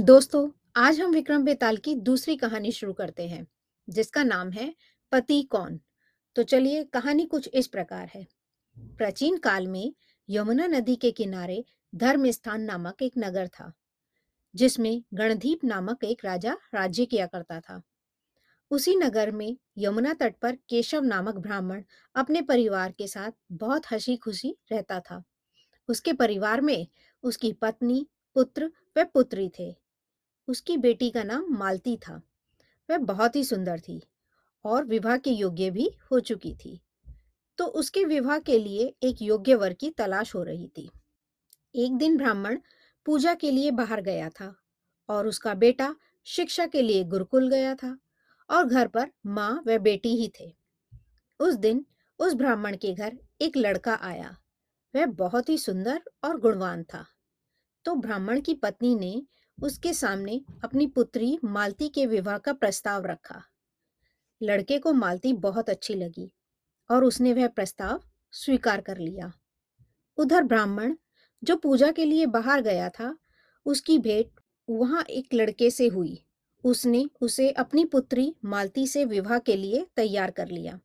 दोस्तों, आज हम विक्रम बेताल की दूसरी कहानी शुरू करते हैं, जिसका नाम है पति कौन। तो चलिए कहानी कुछ इस प्रकार है। प्राचीन काल में यमुना नदी के किनारे धर्म स्थान नामक एक नगर था, जिसमें गणधीप नामक एक राजा राज्य किया करता था। उसी नगर में यमुना तट पर केशव नामक ब्राह्मण अपने परिवार के साथ बहुत हँसी खुशी रहता था। उसके परिवार में उसकी पत्नी, पुत्र व पुत्री थे। उसकी बेटी का नाम मालती था। वह बहुत ही सुंदर थी और विवाह के योग्य भी हो चुकी थी। तो उसके विवाह के लिए एक योग्य वर की तलाश हो रही थी। एक दिन ब्राह्मण पूजा के लिए बाहर गया था और उसका बेटा शिक्षा के लिए गुरुकुल गया था और घर पर माँ व बेटी ही थे। उस दिन उस ब्राह्मण के घर एक लड़का आया। वह बहुत ही सुंदर और गुणवान था। तो ब्राह्मण की पत्नी ने उसके सामने अपनी पुत्री मालती के विवाह का प्रस्ताव रखा। लड़के को मालती बहुत अच्छी लगी और उसने वह प्रस्ताव स्वीकार कर लिया। उधर ब्राह्मण, जो पूजा के लिए बाहर गया था, उसकी भेंट वहाँ एक लड़के से हुई। उसने उसे अपनी पुत्री मालती से विवाह के लिए तैयार कर लिया।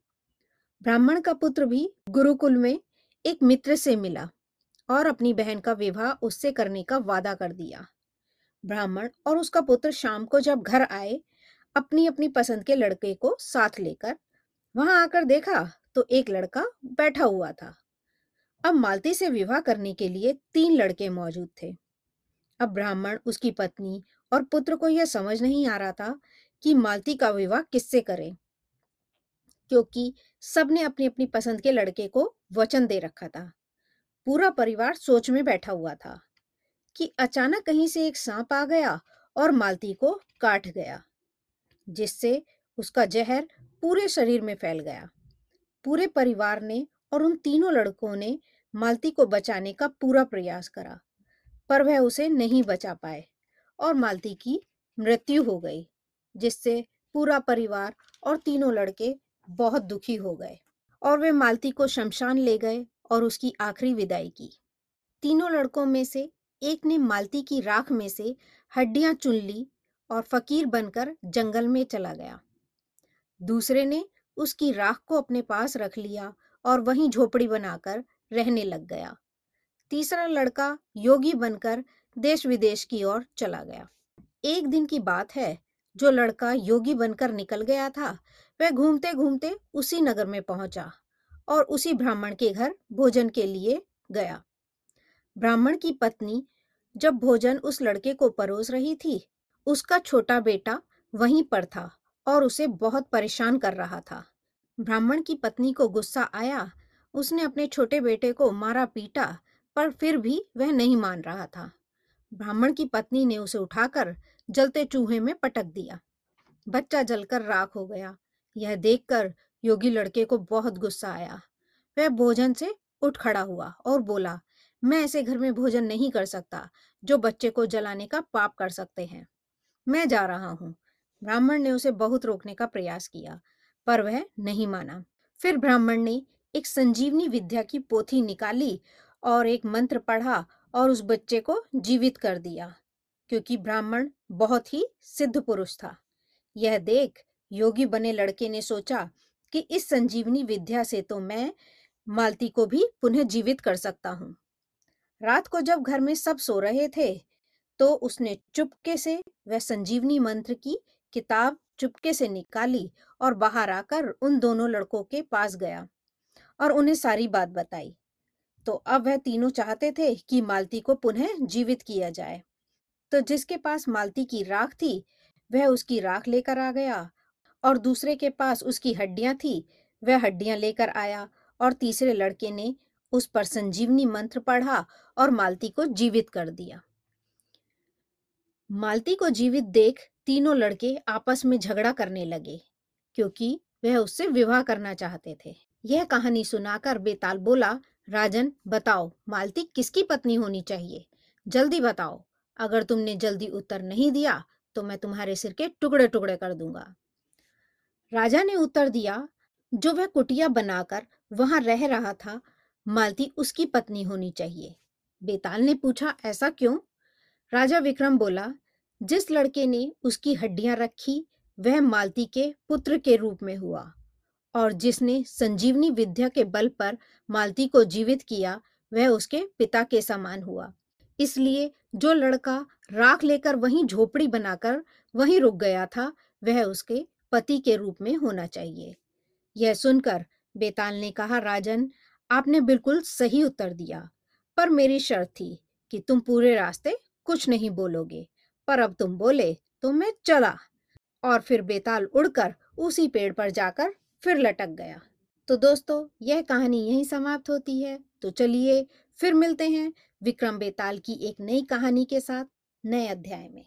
ब्राह्मण का पुत्र भी गुरुकुल में एक मित्र से मिला और अपनी बहन का विवाह उससे करने का वादा कर दिया। ब्राह्मण और उसका पुत्र शाम को जब घर आए अपनी अपनी पसंद के लड़के को साथ लेकर, वहाँ आकर देखा तो एक लड़का बैठा हुआ था। अब मालती से विवाह करने के लिए तीन लड़के मौजूद थे। अब ब्राह्मण, उसकी पत्नी और पुत्र को यह समझ नहीं आ रहा था कि मालती का विवाह किससे करें। क्योंकि सबने अपनी अपनी पसंद के लड़के को वचन दे रखा था। पूरा परिवार सोच में बैठा हुआ था। कि अचानक कहीं से एक सांप आ गया और मालती को काट गया, जिससे उसका जहर पूरे शरीर में फैल गया। पूरे परिवार ने और उन तीनों लड़कों ने मालती को बचाने का पूरा प्रयास करा, पर वह उसे नहीं बचा पाए और मालती की मृत्यु हो गई, जिससे पूरा परिवार और तीनों लड़के बहुत दुखी हो गए और वे मालती को शमशान ले गए और उसकी आखिरी विदाई की। तीनों लड़कों में से एक ने मालती की राख में से हड्डियाँ चुन ली और फकीर बनकर जंगल में चला गया। दूसरे ने उसकी राख को अपने पास रख लिया और वहीं झोपड़ी बनाकर रहने लग गया। तीसरा लड़का योगी बनकर देश विदेश की ओर चला गया। एक दिन की बात है, जो लड़का योगी बनकर निकल गया था, वह घूमते घूमते उसी नगर में पहुँचा और उसी ब्राह्मण के घर भोजन के लिए गया। ब्राह्मण की पत्नी जब भोजन उस लड़के को परोस रही थी, उसका छोटा बेटा वहीं पर था और उसे बहुत परेशान कर रहा था। ब्राह्मण की पत्नी को गुस्सा आया, उसने अपने छोटे बेटे को मारा पीटा, पर फिर भी वह नहीं मान रहा था। ब्राह्मण की पत्नी ने उसे उठाकर जलते चूहे में पटक दिया। बच्चा जलकर राख हो गया। यह देखकर योगी लड़के को बहुत गुस्सा आया। वह भोजन से उठ खड़ा हुआ और बोला मैं ऐसे घर में भोजन नहीं कर सकता, जो बच्चे को जलाने का पाप कर सकते हैं। मैं जा रहा हूँ। ब्राह्मण ने उसे बहुत रोकने का प्रयास किया, पर वह नहीं माना। फिर ब्राह्मण ने एक संजीवनी विद्या की पोथी निकाली और एक मंत्र पढ़ा और उस बच्चे को जीवित कर दिया, क्योंकि ब्राह्मण बहुत ही सिद्ध पुरुष था। यह देख योगी बने लड़के ने सोचा कि इस संजीवनी विद्या से तो मैं मालती को भी पुनः जीवित कर सकता हूँ। रात को जब घर में सब सो रहे थे तो उसने चुपके से, वह संजीवनी मंत्र की किताब चुपके से निकाली और बाहर आकर उन दोनों लड़कों के पास गया और उन्हें सारी बात बताई। तो अब वह तीनों चाहते थे कि मालती को पुनः जीवित किया जाए। तो जिसके पास मालती की राख थी, वह उसकी राख लेकर आ गया और दूसरे के पास उसकी हड्डियाँ थी, वह हड्डियाँ लेकर आया और तीसरे लड़के ने उस पर संजीवनी मंत्र पढ़ा और मालती को जीवित कर दिया। मालती को जीवित देख तीनों लड़के आपस में झगड़ा करने लगे, क्योंकि वह उससे विवाह करना चाहते थे। यह कहानी सुनाकर बेताल बोला, राजन, बताओ, मालती किसकी पत्नी होनी चाहिए? जल्दी बताओ, अगर तुमने जल्दी उत्तर नहीं दिया तो मैं तुम्हारे सिर के टुकड़े टुकड़े कर दूँगा। राजा ने उत्तर दिया, जो वह कुटिया बनाकर वहाँ रह रहा था मालती उसकी पत्नी होनी चाहिए। बेताल ने पूछा, ऐसा क्यों? राजा विक्रम बोला, जिस लड़के ने उसकी हड्डियाँ रखी, वह मालती के पुत्र के रूप में हुआ। और जिसने संजीवनी विद्या के बल पर मालती को जीवित किया, वह उसके पिता के समान हुआ। इसलिए जो लड़का राख लेकर वहीं झोपड़ी बनाकर वहीं रुक गया था, वह उसके पति के रूप में होना चाहिए। यह सुनकर बेताल ने कहा, राजन आपने बिल्कुल सही उत्तर दिया, पर मेरी शर्त थी कि तुम पूरे रास्ते कुछ नहीं बोलोगे। पर अब तुम बोले तो मैं चला और फिर बेताल उड़कर उसी पेड़ पर जाकर फिर लटक गया। तो दोस्तों, यह कहानी यहीं समाप्त होती है। तो चलिए फिर मिलते हैं विक्रम बेताल की एक नई कहानी के साथ नए अध्याय में।